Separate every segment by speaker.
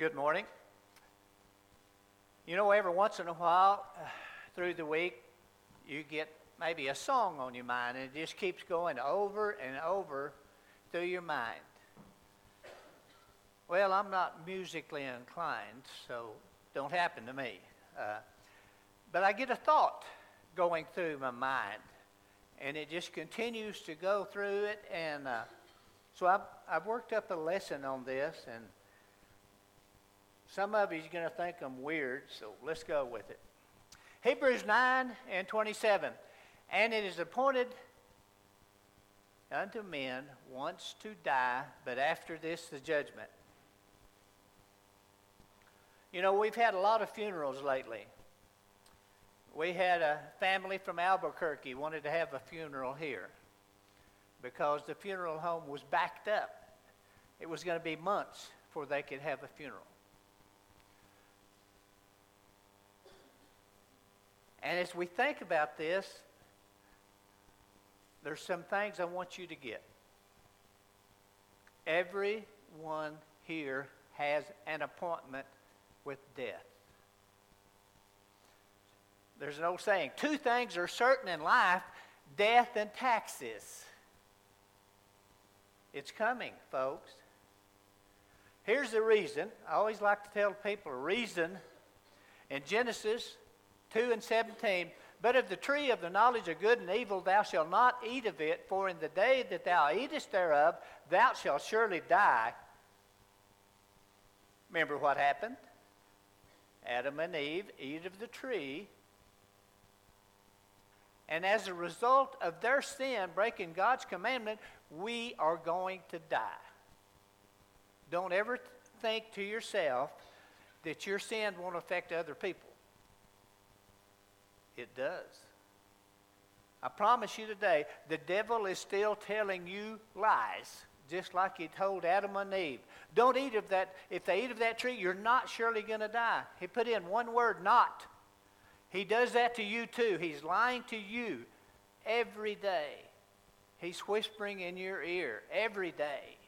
Speaker 1: Good morning. You know, every once in a while uh, through the week, you get maybe a song on your mind, and it just keeps going over and over through your mind. Well, I'm not musically inclined, so don't happen to me. Uh, but I get a thought going through my mind, and it just continues to go through it. And uh, so I've, I've worked up a lesson on this, and some of you are going to think I'm weird, so let's go with it. Hebrews 9 and 27. And it is appointed unto men once to die, but after this the judgment. You know, we've had a lot of funerals lately. We had a family from Albuquerque wanted to have a funeral here because the funeral home was backed up. It was going to be months before they could have a funeral. And as we think about this, there's some things I want you to get. Everyone here has an appointment with death. There's an old saying two things are certain in life death and taxes. It's coming, folks. Here's the reason. I always like to tell people a reason in Genesis 2 and 17. But of the tree of the knowledge of good and evil thou shalt not eat of it, for in the day that thou eatest thereof thou shalt surely die. Remember what happened? Adam and Eve eat of the tree. And as a result of their sin, breaking God's commandment, we are going to die. Don't ever think to yourself that your sin won't affect other people. It does. I promise you today, the devil is still telling you lies, just like he told Adam and Eve. Don't eat of that. If they eat of that tree, you're not surely going to die. He put in one word, not. He does that to you too. He's lying to you every day. He's whispering in your ear every day.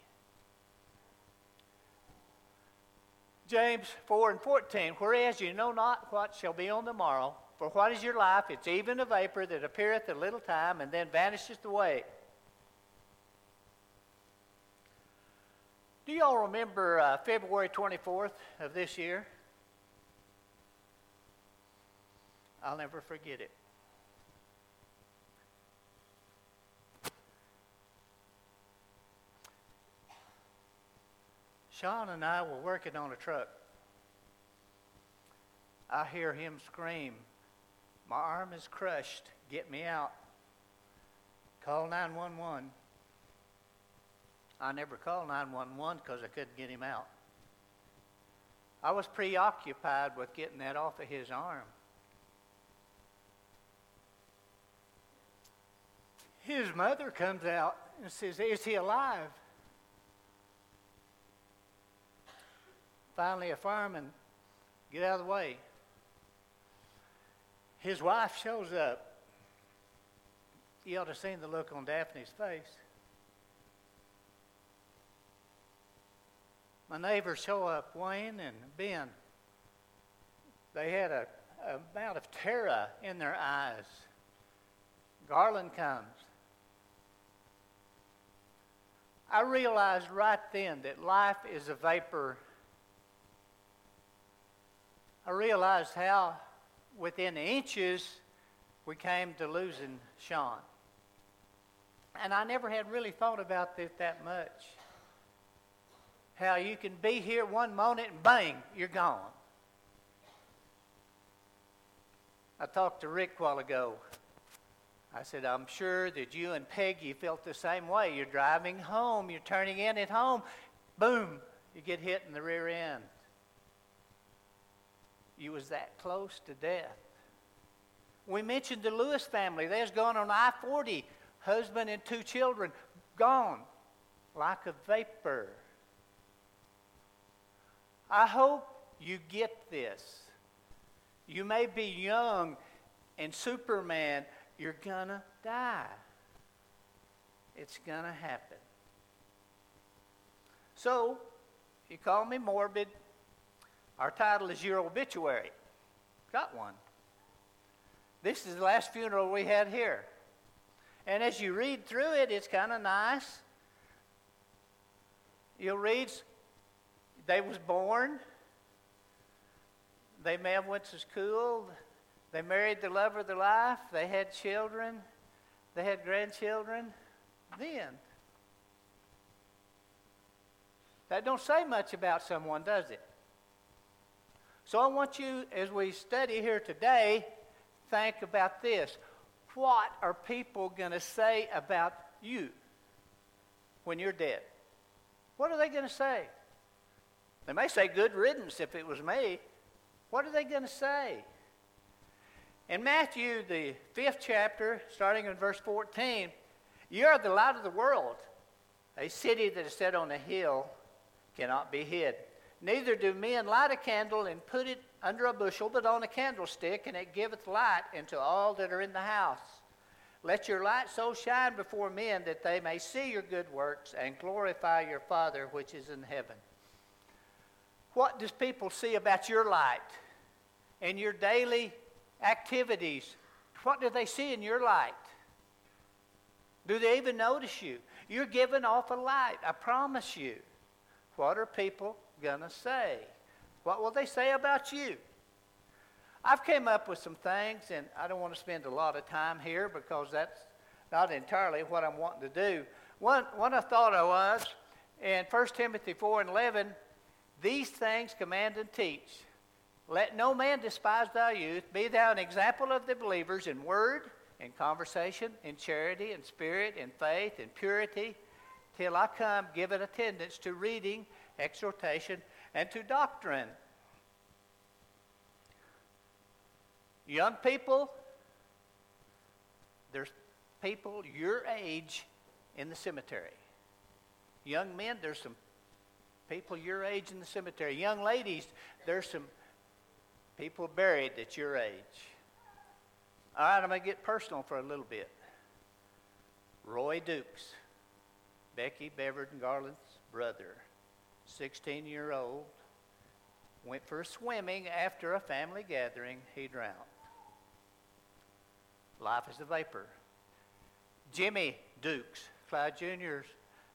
Speaker 1: James 4 and 14, whereas you know not what shall be on the morrow, for what is your life? It's even a vapor that appeareth a little time and then vanisheth away. Do y'all remember uh, February 24th of this year? I'll never forget it. Sean and I were working on a truck. I hear him scream, my arm is crushed. Get me out. Call 911. I never called 911 because I couldn't get him out. I was preoccupied with getting that off of his arm. His mother comes out and says, Is he alive? Finally, a fireman, get out of the way. His wife shows up. You ought to have seen the look on Daphne's face. My neighbors show up, Wayne and Ben. They had a, a amount of terror in their eyes. Garland comes. I realized right then that life is a vapor. I realized how within inches, we came to losing Sean. And I never had really thought about it that much. How you can be here one moment and bang, you're gone. I talked to Rick a while ago. I said, I'm sure that you and Peggy felt the same way. You're driving home, you're turning in at home, boom, you get hit in the rear end. You was that close to death. We mentioned the Lewis family. They's gone on I-40, husband and two children, gone like a vapor. I hope you get this. You may be young and Superman, you're gonna die. It's gonna happen. So, you call me morbid, Our title is Your Obituary. Got one. This is the last funeral we had here. And as you read through it, it's kind of nice. You'll read, they was born. They may have went to school. They married the love of their life. They had children. They had grandchildren. Then. That don't say much about someone, does it? So I want you, as we study here today, think about this. What are people going to say about you when you're dead? What are they going to say? They may say good riddance if it was me. What are they going to say? In Matthew, the fifth chapter, starting in verse 14, you are the light of the world. A city that is set on a hill cannot be hid. Neither do men light a candle and put it under a bushel, but on a candlestick, and it giveth light unto all that are in the house. Let your light so shine before men that they may see your good works and glorify your Father which is in heaven. What does people see about your light and your daily activities? What do they see in your light? Do they even notice you? You're giving off a light, I promise you. What are people going to say? What will they say about you? I've came up with some things, and I don't want to spend a lot of time here because that's not entirely what I'm wanting to do. One, one I thought I was, in 1 Timothy 4 and 11, these things command and teach. Let no man despise thy youth. Be thou an example of the believers in word, in conversation, in charity, in spirit, in faith, in purity, till I come, give it attendance to reading, exhortation, and to doctrine. Young people, there's people your age in the cemetery. Young men, there's some people your age in the cemetery. Young ladies, there's some people buried at your age. All right, I'm going to get personal for a little bit. Roy Dukes. Becky Beverden Garland's brother, 16 year old, went for swimming after a family gathering. He drowned. Life is a vapor. Jimmy Dukes, Clyde Jr.'s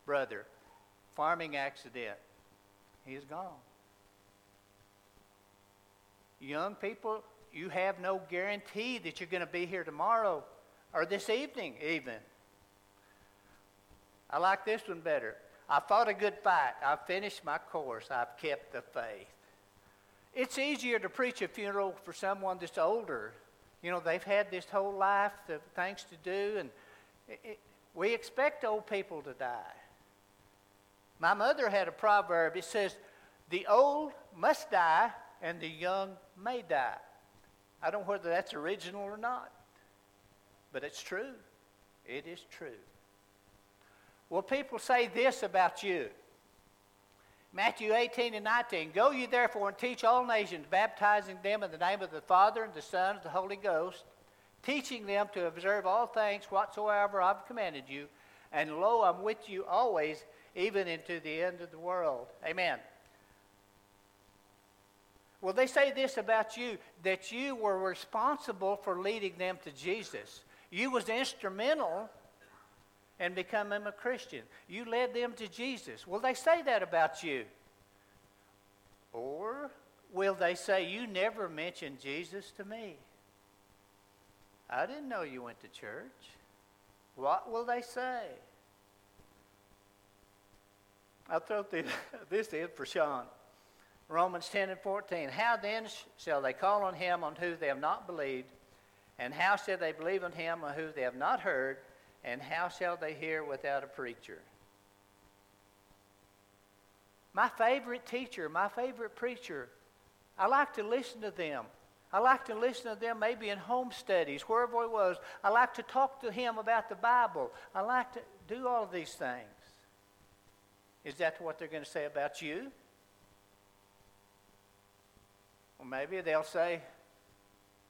Speaker 1: brother, farming accident. He is gone. Young people, you have no guarantee that you're going to be here tomorrow or this evening, even. I like this one better. I fought a good fight. I've finished my course. I've kept the faith. It's easier to preach a funeral for someone that's older. You know, they've had this whole life of things to do, and it, it, we expect old people to die. My mother had a proverb. It says, The old must die, and the young may die. I don't know whether that's original or not, but it's true. It is true. Well, people say this about you. Matthew 18 and 19. Go you therefore and teach all nations, baptizing them in the name of the Father and the Son and the Holy Ghost, teaching them to observe all things whatsoever I've commanded you. And lo, I'm with you always, even into the end of the world. Amen. Well, they say this about you that you were responsible for leading them to Jesus. You was instrumental and become them a Christian. You led them to Jesus. Will they say that about you? Or will they say, You never mentioned Jesus to me? I didn't know you went to church. What will they say? I'll throw this in for Sean. Romans 10 and 14. How then shall they call on him on whom they have not believed? And how shall they believe on him on whom they have not heard? And how shall they hear without a preacher? My favorite teacher, my favorite preacher, I like to listen to them. I like to listen to them maybe in home studies, wherever it was. I like to talk to him about the Bible. I like to do all of these things. Is that what they're going to say about you? Or maybe they'll say,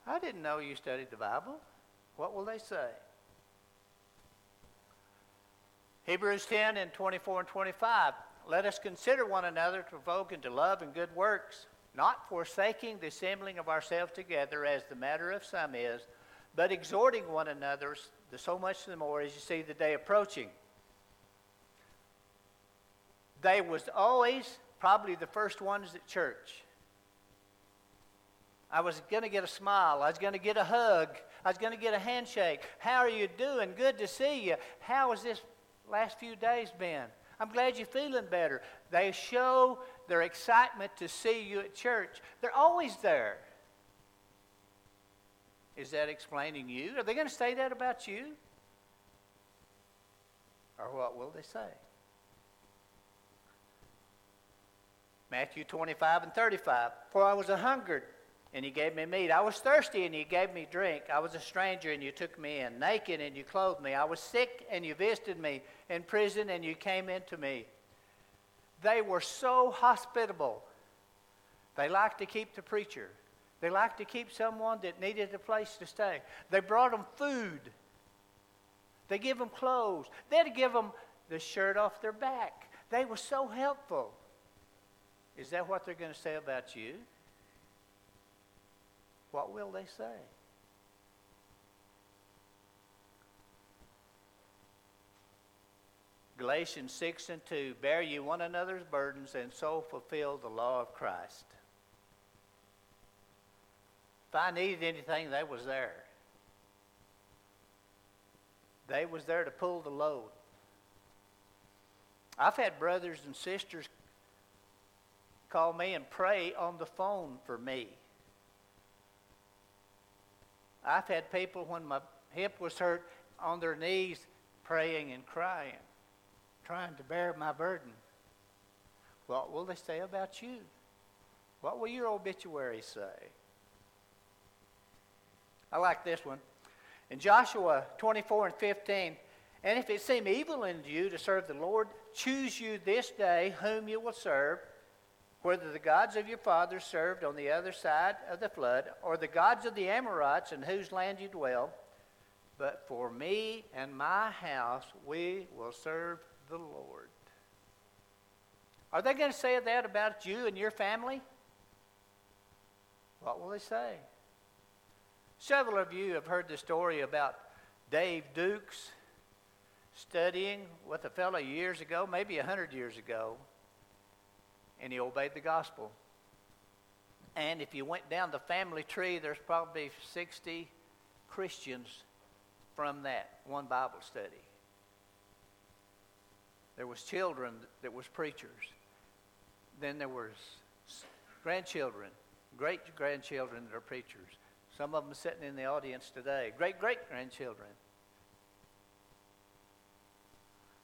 Speaker 1: I didn't know you studied the Bible. What will they say? Hebrews 10 and 24 and 25. Let us consider one another to provoke into love and good works, not forsaking the assembling of ourselves together as the matter of some is, but exhorting one another so much the more as you see the day approaching. They was always probably the first ones at church. I was going to get a smile. I was going to get a hug. I was going to get a handshake. How are you doing? Good to see you. How has this last few days been? I'm glad you're feeling better. They show their excitement to see you at church. They're always there. Is that explaining you? Are they going to say that about you? Or what will they say? Matthew 25 and 35. For I was a hungered, and you gave me meat. I was thirsty, and you gave me drink. I was a stranger, and you took me in. Naked, and you clothed me. I was sick, and you visited me. In prison, and you came into me. They were so hospitable. They liked to keep the preacher. They liked to keep someone that needed a place to stay. They brought them food. They give them clothes. They'd give them the shirt off their back. They were so helpful. Is that what they're going to say about you? What will they say? Galatians 6 and 2 Bear you one another's burdens and so fulfill the law of Christ. If I needed anything, they was there. They was there to pull the load. I've had brothers and sisters call me and pray on the phone for me. I've had people when my hip was hurt on their knees praying and crying, trying to bear my burden. What will they say about you? What will your obituary say? I like this one. In Joshua 24 and 15, and if it seem evil unto you to serve the Lord, choose you this day whom you will serve, whether the gods of your fathers served on the other side of the flood, or the gods of the Amorites in whose land you dwell. But for me and my house, we will serve the Lord. Are they going to say that about you and your family? What will they say? Several of you have heard the story about Dave Dukes studying with a fellow years ago, maybe a hundred years ago, and he obeyed the gospel. And if you went down the family tree, there's probably 60 Christians from that one Bible study. There was children that was preachers. Then there was grandchildren, great grandchildren that are preachers. Some of them sitting in the audience today. Great great grandchildren.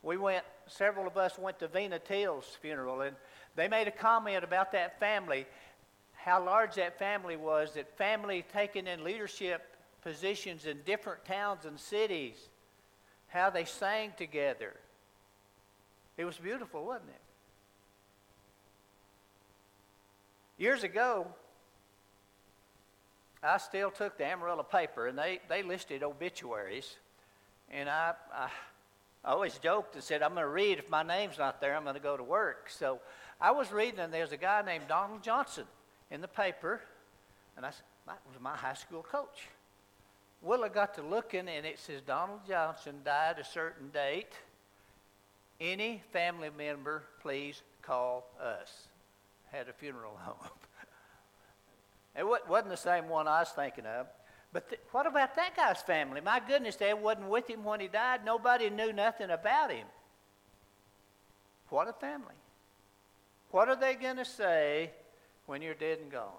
Speaker 1: We went, several of us went to Vina Teal's funeral, and they made a comment about that family, how large that family was, that family taken in leadership positions in different towns and cities, how they sang together. It was beautiful, wasn't it? Years ago, I still took the Amarillo paper, and they, they listed obituaries. And I, I, I always joked and said, I'm going to read. If my name's not there, I'm going to go to work. So I was reading, and there's a guy named Donald Johnson in the paper. And I said, that was my high school coach. Well, I got to looking, and it says Donald Johnson died a certain date. Any family member, please call us. Had a funeral home. It wasn't the same one I was thinking of. But th- what about that guy's family? My goodness, they wasn't with him when he died. Nobody knew nothing about him. What a family. What are they going to say when you're dead and gone?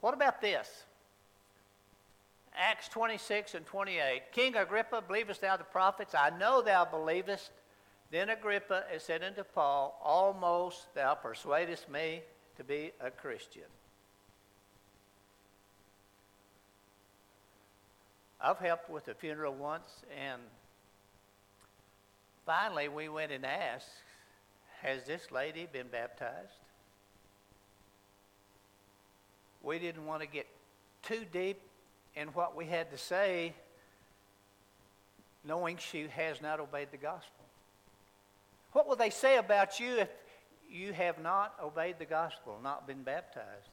Speaker 1: What about this? Acts 26 and 28. King Agrippa, believest thou the prophets? I know thou believest. Then Agrippa said unto Paul, Almost thou persuadest me to be a Christian. I've helped with a funeral once, and finally we went and asked, Has this lady been baptized? We didn't want to get too deep in what we had to say, knowing she has not obeyed the gospel. What will they say about you if you have not obeyed the gospel, not been baptized.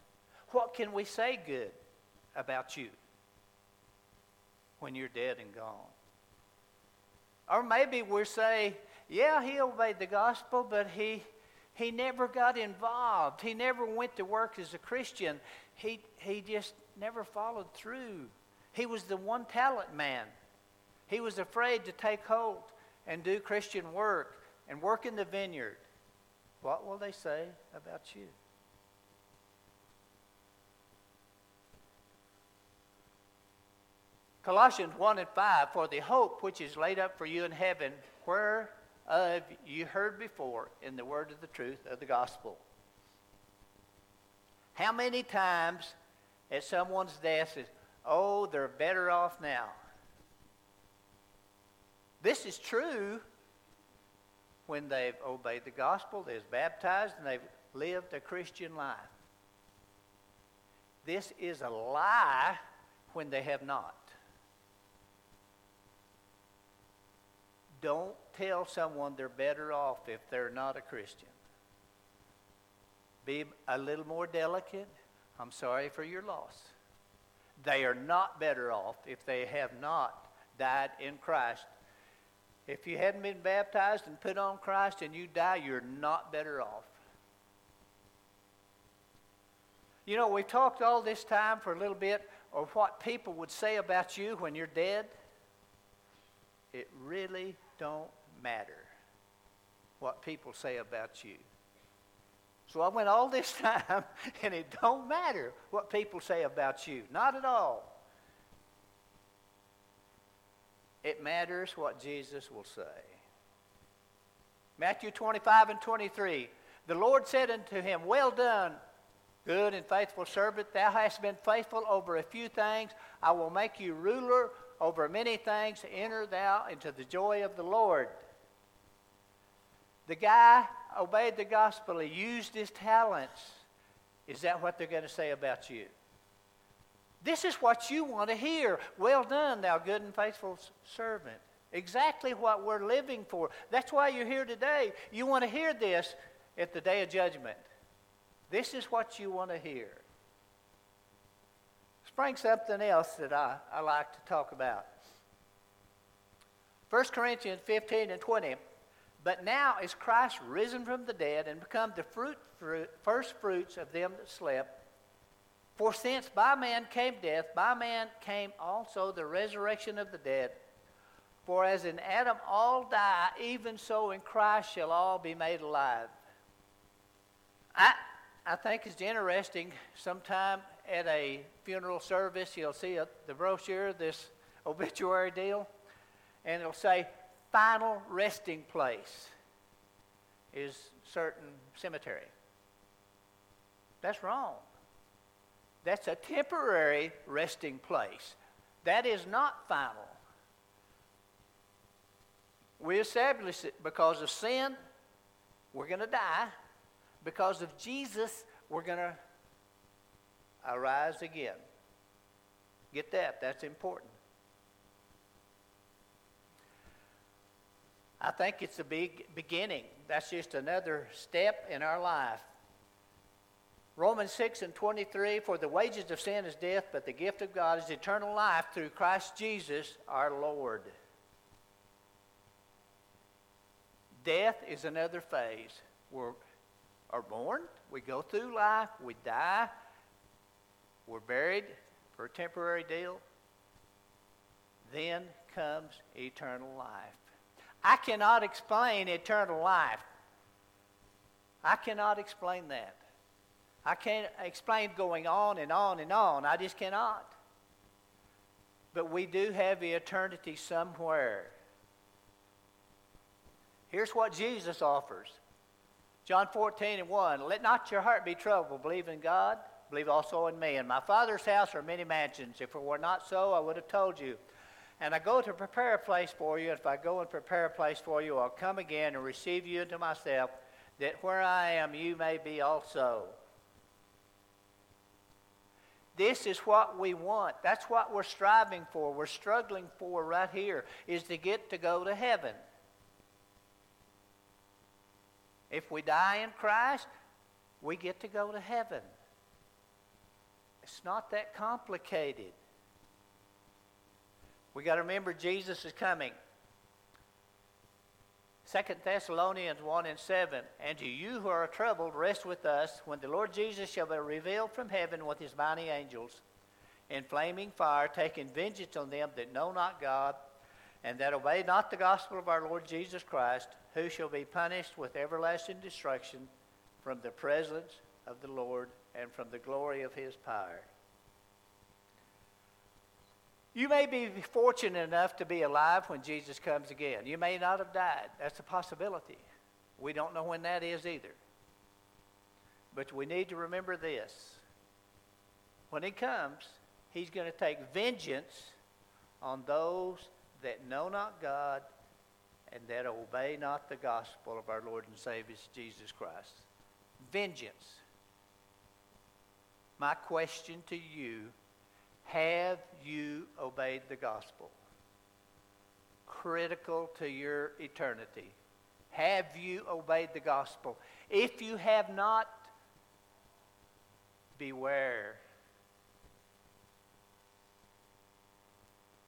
Speaker 1: What can we say good about you when you're dead and gone? Or maybe we say, yeah, he obeyed the gospel, but he, he never got involved. He never went to work as a Christian. He, he just never followed through. He was the one talent man. He was afraid to take hold and do Christian work and work in the vineyard. What will they say about you? Colossians 1 and 5 For the hope which is laid up for you in heaven, whereof you heard before in the word of the truth of the gospel. How many times at someone's death is, oh, they're better off now? This is true when they've obeyed the gospel, they've baptized, and they've lived a Christian life. This is a lie when they have not. Don't tell someone they're better off if they're not a Christian. Be a little more delicate. I'm sorry for your loss. They are not better off if they have not died in Christ. If you hadn't been baptized and put on Christ and you die, you're not better off. You know, we've talked all this time for a little bit of what people would say about you when you're dead. It really don't matter what people say about you. So I went all this time, and it don't matter what people say about you. Not at all. It matters what Jesus will say. Matthew 25 and 23. The Lord said unto him, Well done, good and faithful servant. Thou hast been faithful over a few things. I will make you ruler over many things, enter thou into the joy of the Lord. The guy obeyed the gospel, he used his talents. Is that what they're going to say about you? This is what you want to hear. Well done, thou good and faithful servant. Exactly what we're living for. That's why you're here today. You want to hear this at the day of judgment. This is what you want to hear bring something else that I, I like to talk about. 1 Corinthians 15 and 20. But now is Christ risen from the dead and become the fruit, fruit, first fruits of them that slept. For since by man came death, by man came also the resurrection of the dead. For as in Adam all die, even so in Christ shall all be made alive. I, I think it's interesting sometime at a funeral service, you'll see a, the brochure, this obituary deal, and it'll say, final resting place is certain cemetery. That's wrong. That's a temporary resting place. That is not final. We establish it because of sin, we're going to die. Because of Jesus, we're going to arise again. Get that, that's important. I think it's a big beginning. That's just another step in our life. Romans 6 and 23 For the wages of sin is death, but the gift of God is eternal life through Christ Jesus our Lord. Death is another phase. We are born, we go through life, we die, we're buried for a temporary deal. Then comes eternal life. I cannot explain eternal life. I cannot explain that. I can't explain going on and on and on. I just cannot. But we do have eternity somewhere. Here's what Jesus offers John 14 and 1. Let not your heart be troubled. Believe in God believe also in me. In my Father's house are many mansions. If it were not so, I would have told you. And I go to prepare a place for you. If I go and prepare a place for you, I'll come again and receive you into myself, that where I am, you may be also. This is what we want. That's what we're striving for. We're struggling for right here, is to get to go to heaven. If we die in Christ, we get to go to heaven. It's not that complicated. We got to remember Jesus is coming. Second Thessalonians 1 and 7. And to you who are troubled, rest with us when the Lord Jesus shall be revealed from heaven with his mighty angels in flaming fire, taking vengeance on them that know not God and that obey not the gospel of our Lord Jesus Christ, who shall be punished with everlasting destruction from the presence of the Lord and from the glory of his power. You may be fortunate enough to be alive when Jesus comes again. You may not have died. That's a possibility. We don't know when that is either. But we need to remember this. When he comes, he's going to take vengeance on those that know not God and that obey not the gospel of our Lord and Savior Jesus Christ. Vengeance. My question to you have you obeyed the gospel? Critical to your eternity. Have you obeyed the gospel? If you have not, beware.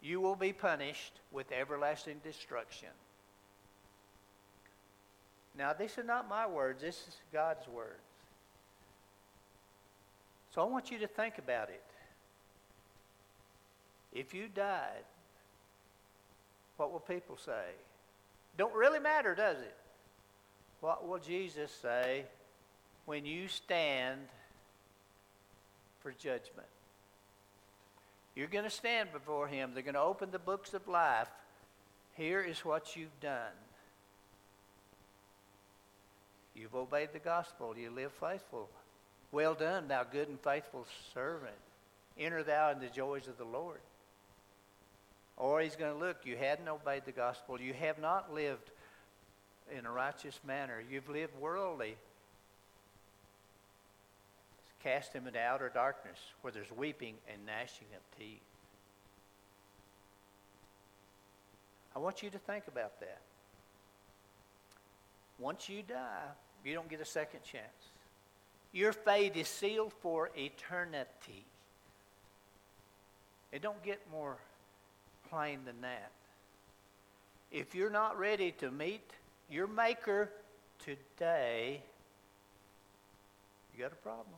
Speaker 1: You will be punished with everlasting destruction. Now, these are not my words, this is God's words. So I want you to think about it. If you died, what will people say? Don't really matter, does it? What will Jesus say when you stand for judgment? You're going to stand before Him. They're going to open the books of life. Here is what you've done. You've obeyed the gospel. You live faithful. Well done, thou good and faithful servant. Enter thou in the joys of the Lord. Or he's going to look, you hadn't obeyed the gospel. You have not lived in a righteous manner. You've lived worldly. Cast him into outer darkness where there's weeping and gnashing of teeth. I want you to think about that. Once you die, you don't get a second chance. Your fate is sealed for eternity. It don't get more plain than that. If you're not ready to meet your Maker today, you got a problem.